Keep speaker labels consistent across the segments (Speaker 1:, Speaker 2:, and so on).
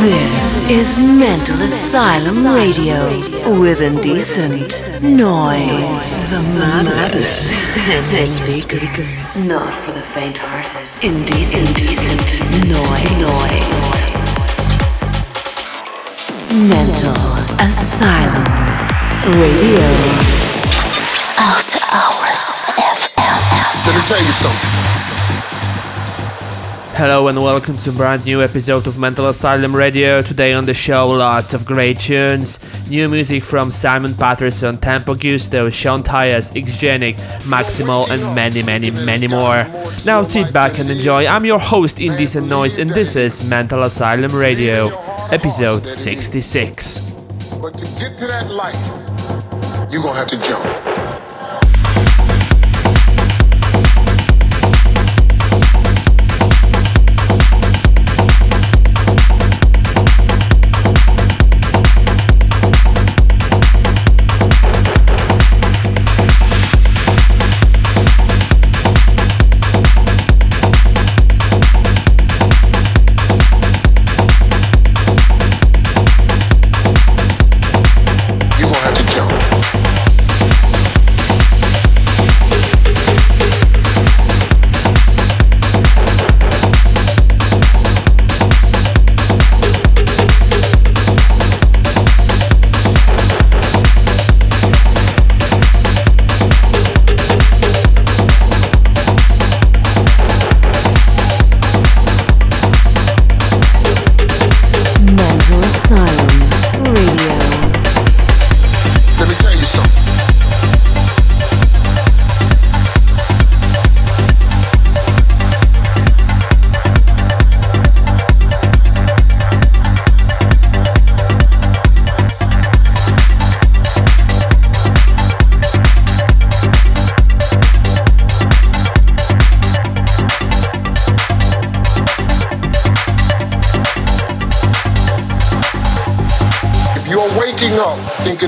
Speaker 1: This is Mental Asylum Radio with indecent noise. The maddest in speakers. Not for the faint-hearted. Indecent, indecent noise. noise. Mental Asylum Radio. After Hours FM.
Speaker 2: Let me tell you something.
Speaker 3: Hello and welcome to a brand new episode of Mental Asylum Radio. Today on the show, lots of great tunes. New music from Simon Patterson, Tempo Giusto, Sean Tyas, Xgenic, Maximo, and many, many, many more. Now sit back and enjoy. I'm your host, Indecent Noise, and this is Mental Asylum Radio, episode 66.
Speaker 2: But to get to that life, you're gonna have to jump.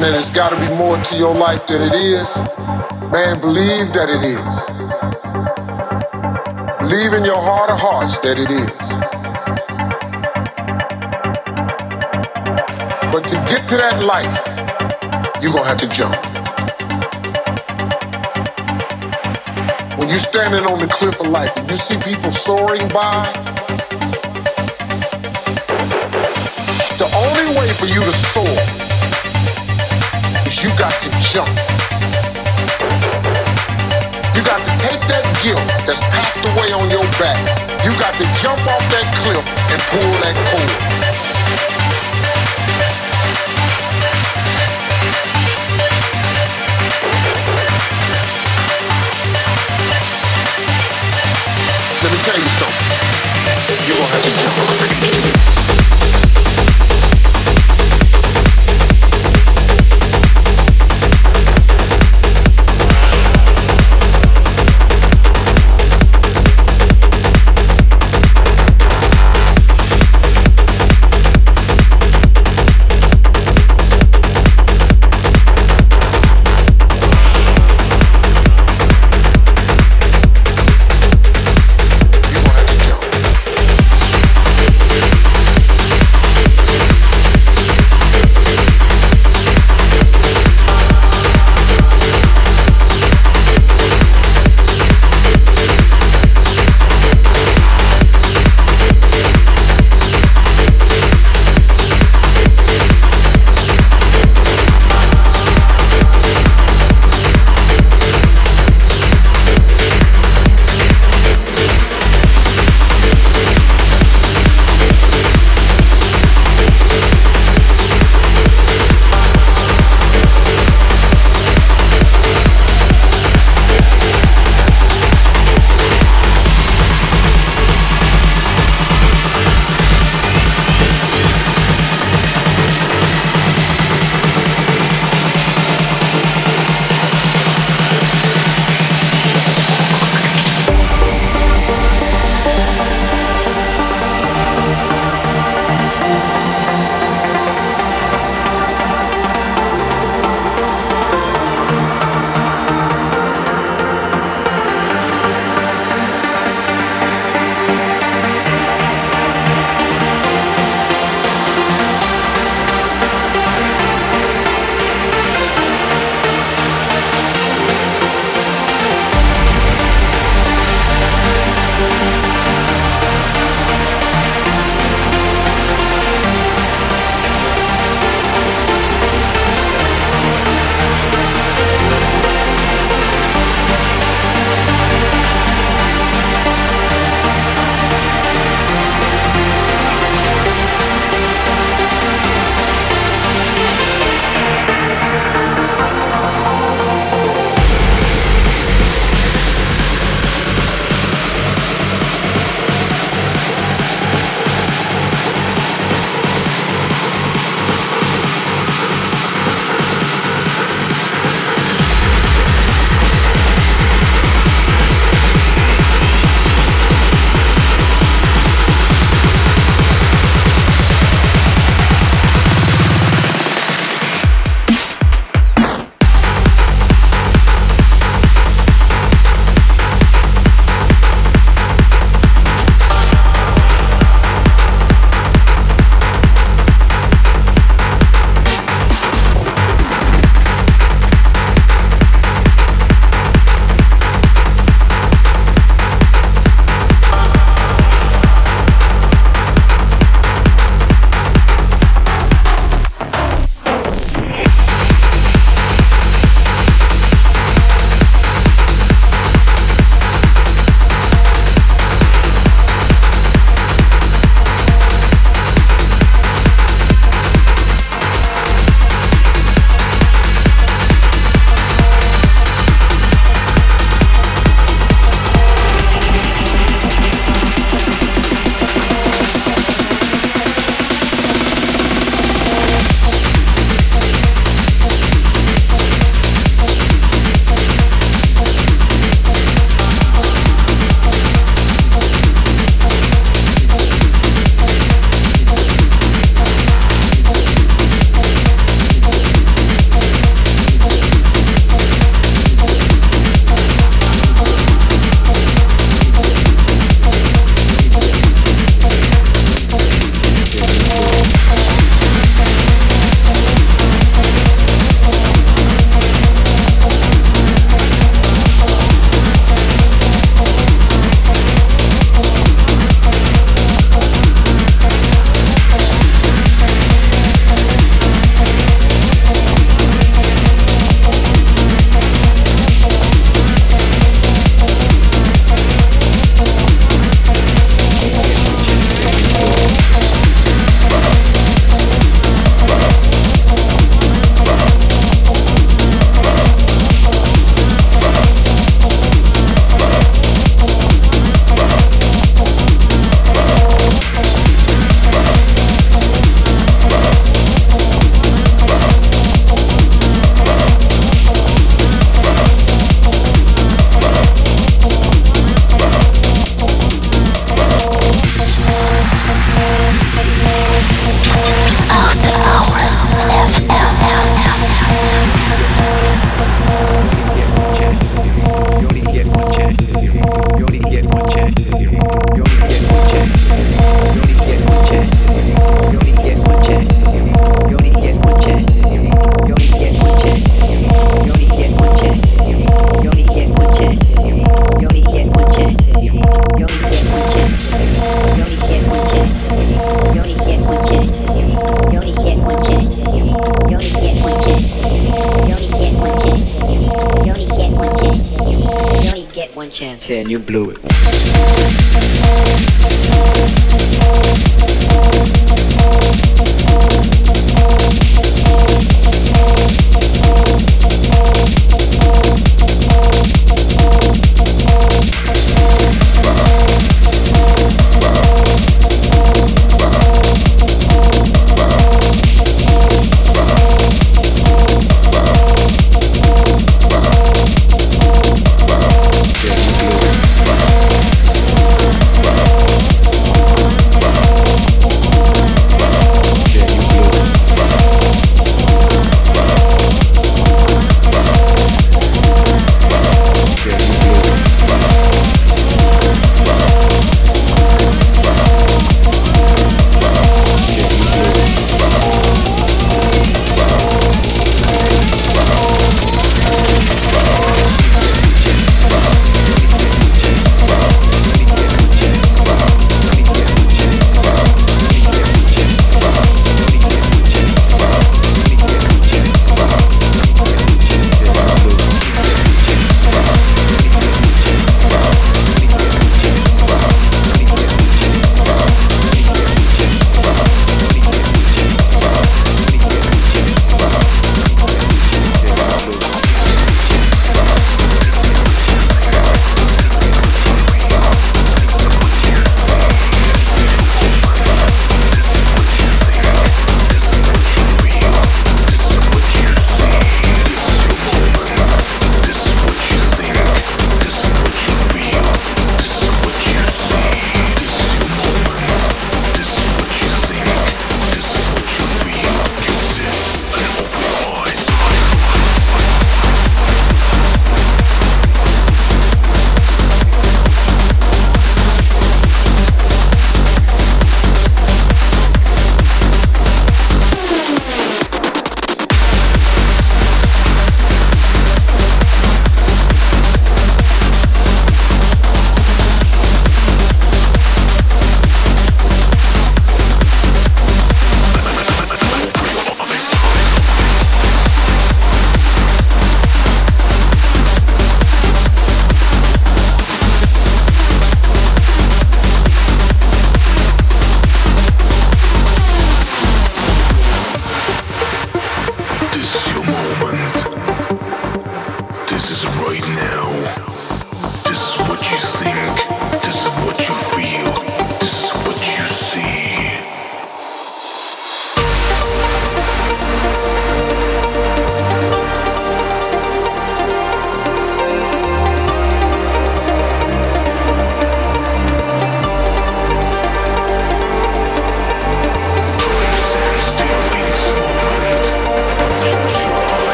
Speaker 2: That it's got to be more to your life than it is, man, believe that it is. Believe in your heart of hearts that it is. But to get to that life, you're going to have to jump. When you're standing on the cliff of life and you see people soaring by, the only way for you to soar you got to jump. You got to take that gift that's packed away on your back. You got to jump off that cliff and pull that cord. Let me tell you something. You're gonna have to jump.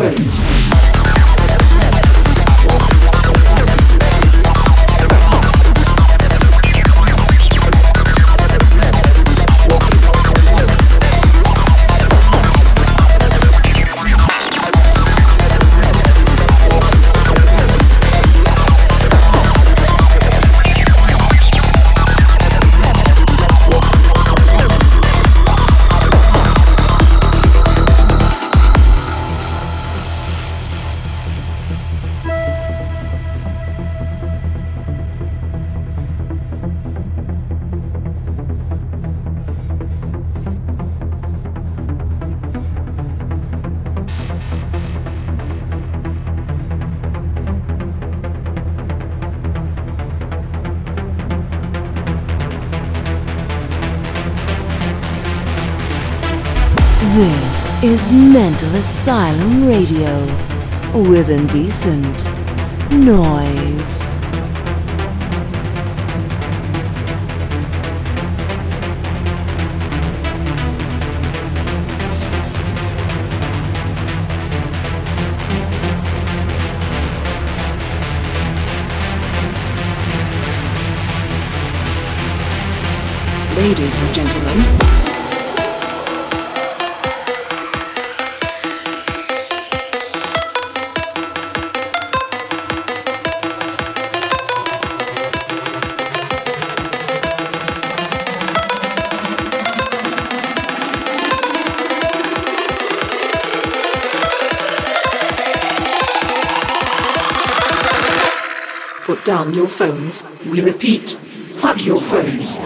Speaker 1: Feliz. Asylum Radio with indecent noise.
Speaker 4: Put down your phones. We repeat, fuck your phones.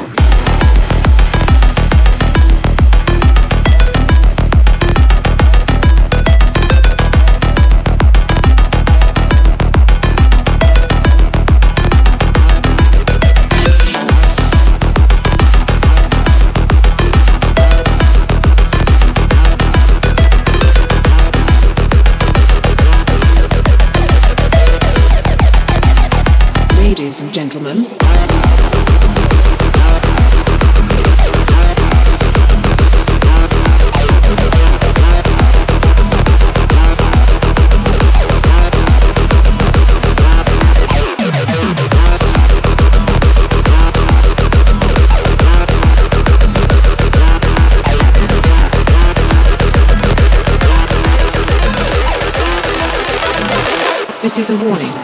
Speaker 4: gentlemen. This is a warning.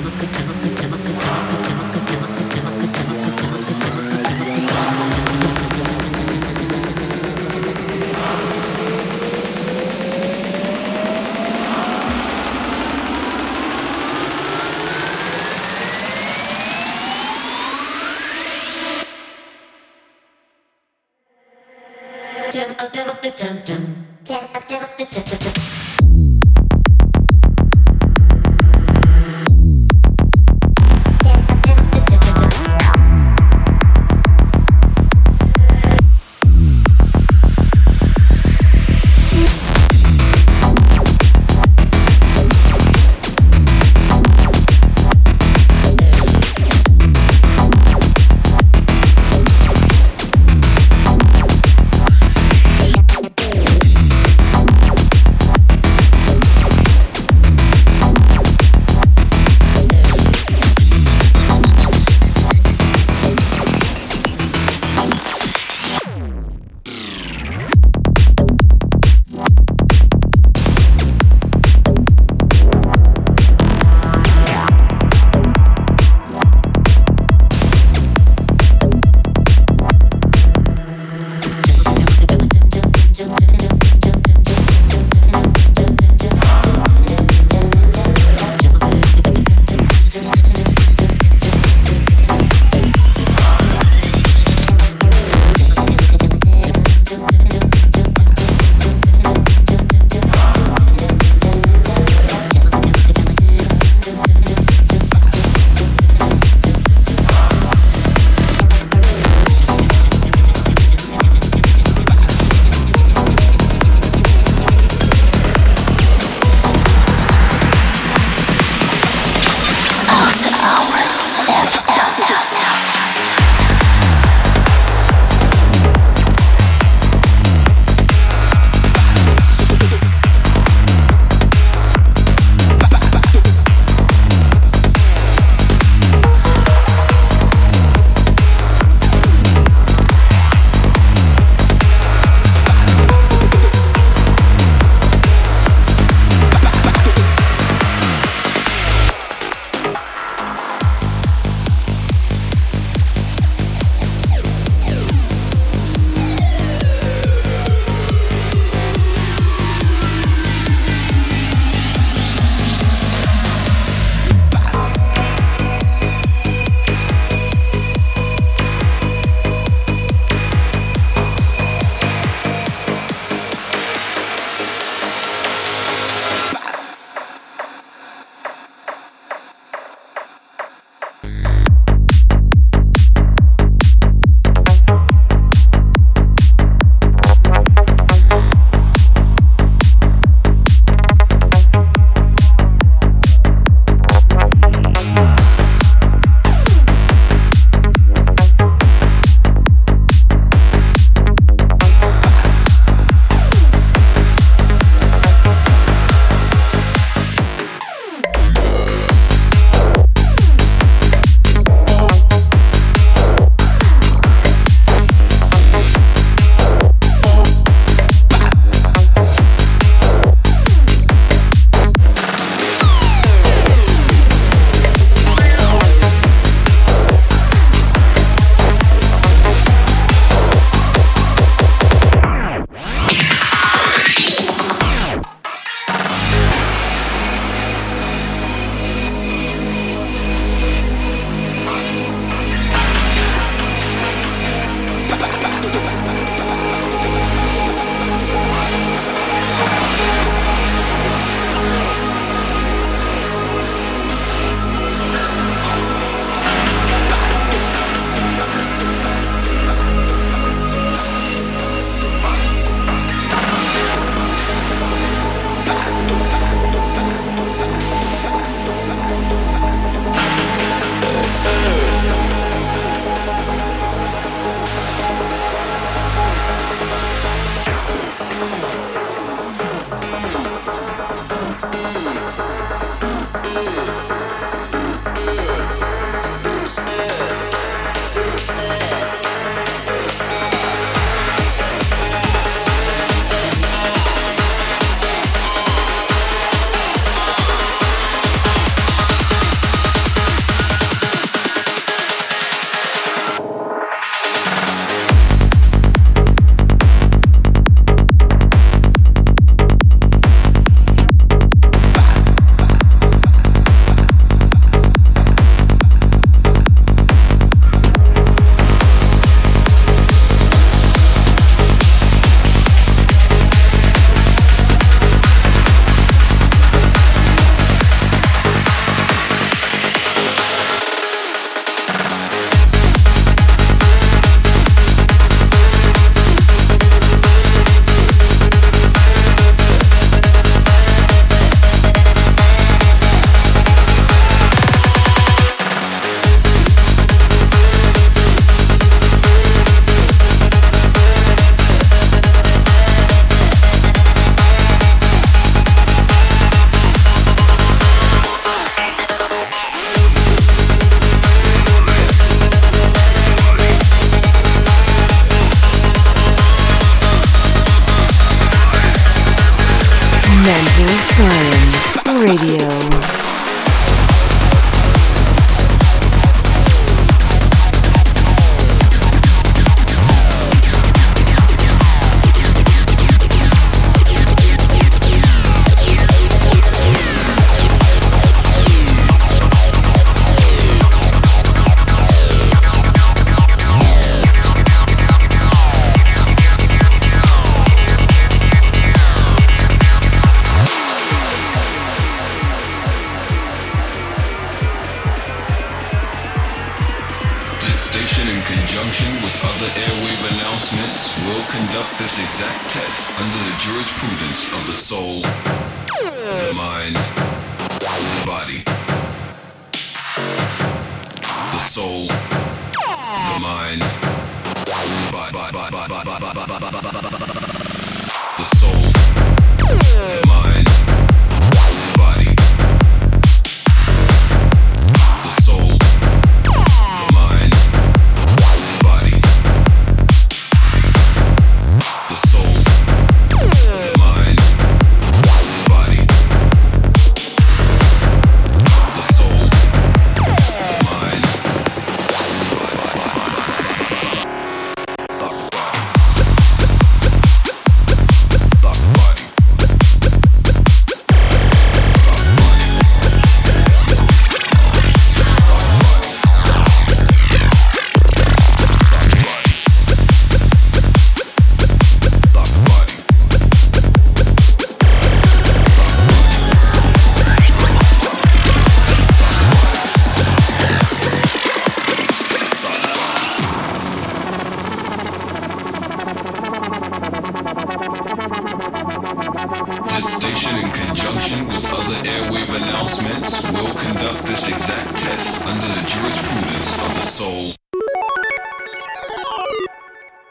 Speaker 5: such exact test under the jurisprudence of the soul,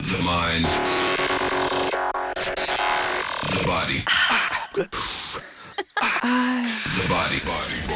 Speaker 5: the mind, the body, ah. ah. the body, body.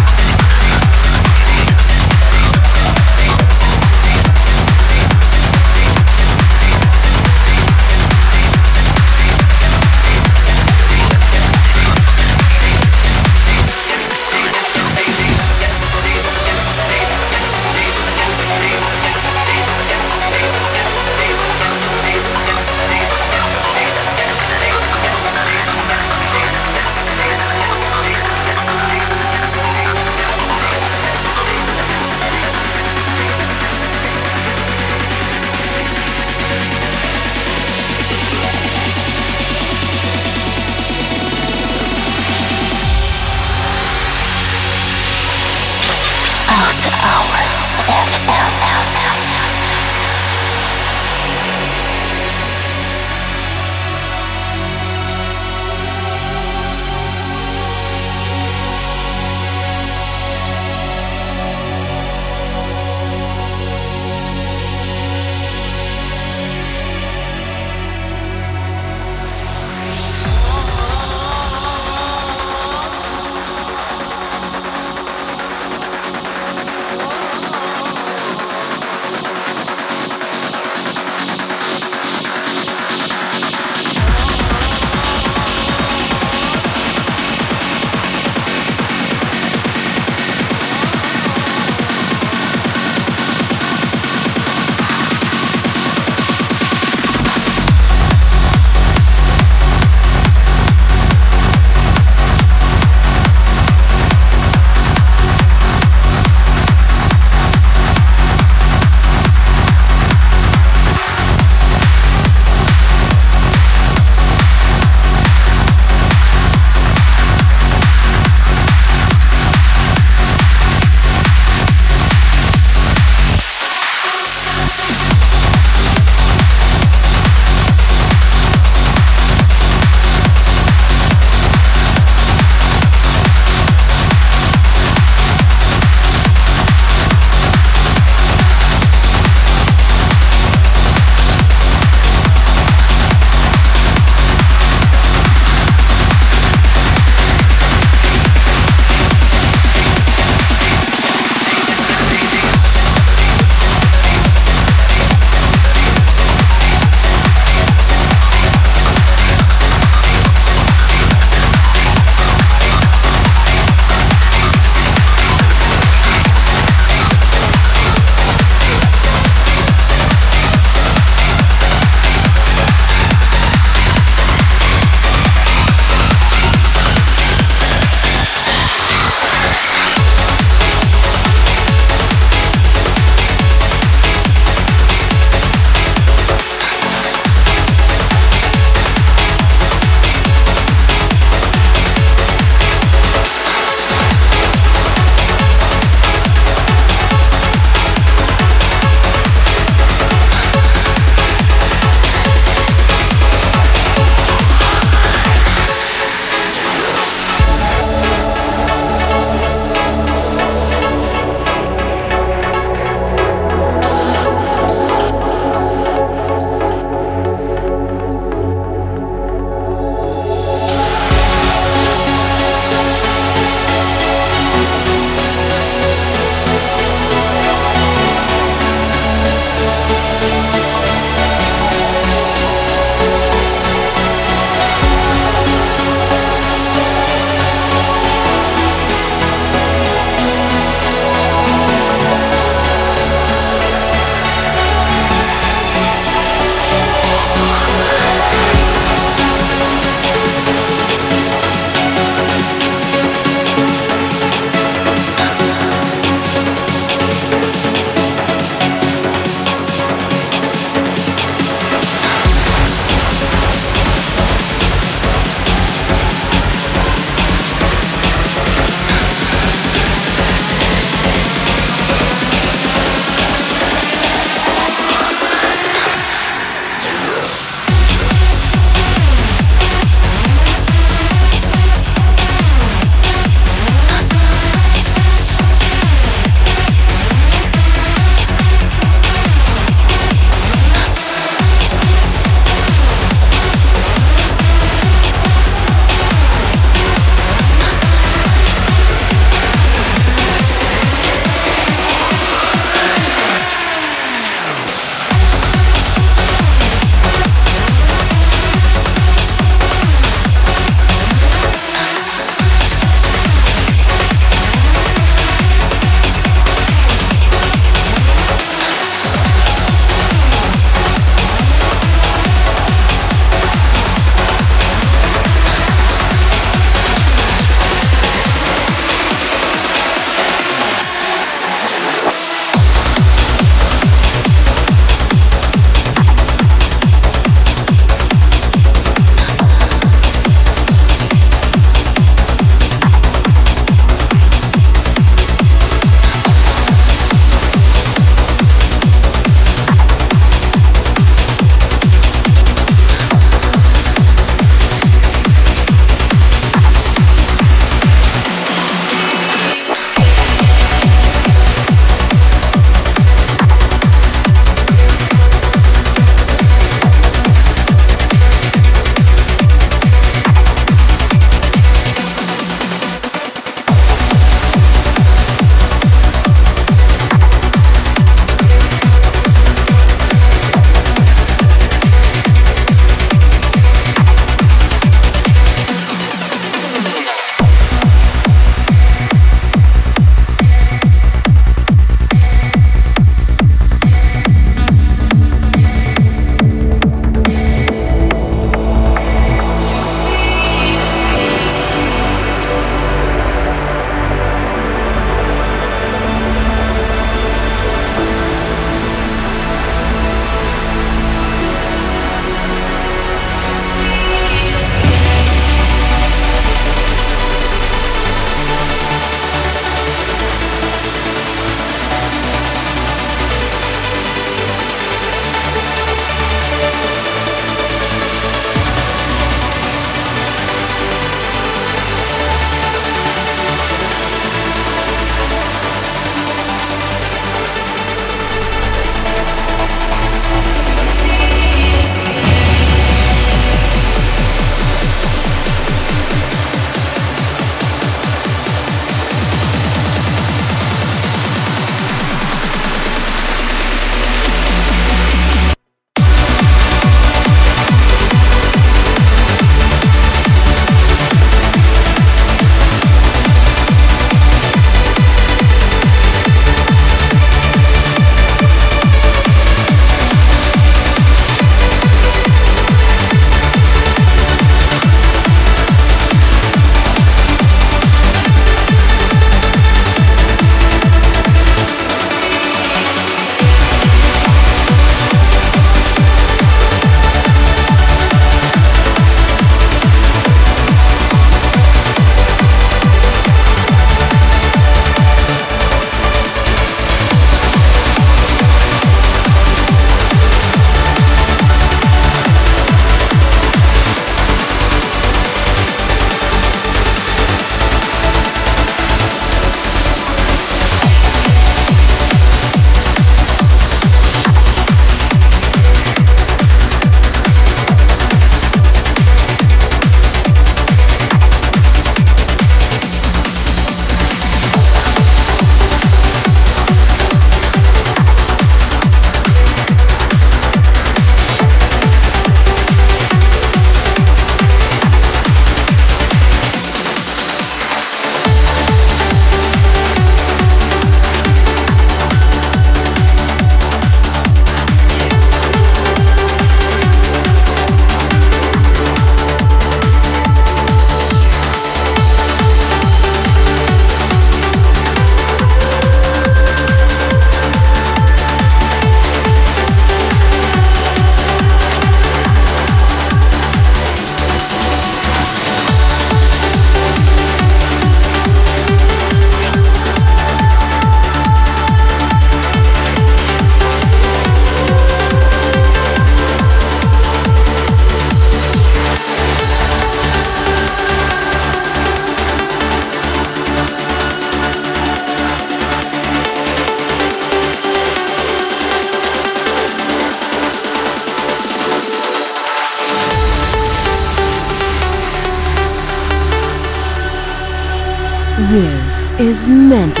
Speaker 1: Is Mental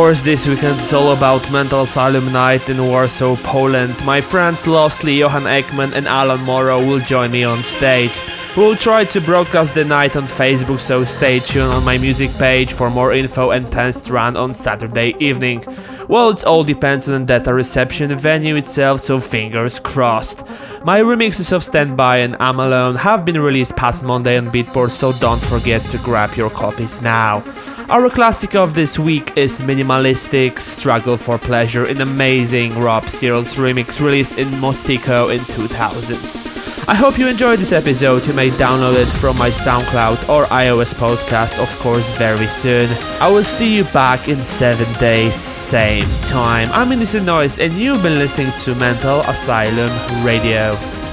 Speaker 3: course, this weekend is all about Mental Asylum Night in Warsaw, Poland. My friends Lostly, Johan Ekman, and Alan Morrow will join me on stage. We'll try to broadcast the night on Facebook, so stay tuned on my music page for more info and test run on Saturday evening. Well, it all depends on the data reception the venue itself, so fingers crossed. My remixes of Stand By and I'm Alone have been released past Monday on Beatport, so don't forget to grab your copies now. Our classic of this week is Minimalistic Struggle for Pleasure, an amazing Rob Searle's remix released in Mostiko in 2000. I hope you enjoyed this episode. You may download it from my SoundCloud or iOS podcast, of course, very soon. I will see you back in seven days, same time. I'm Indecent Noise, and you've been listening to Mental Asylum Radio.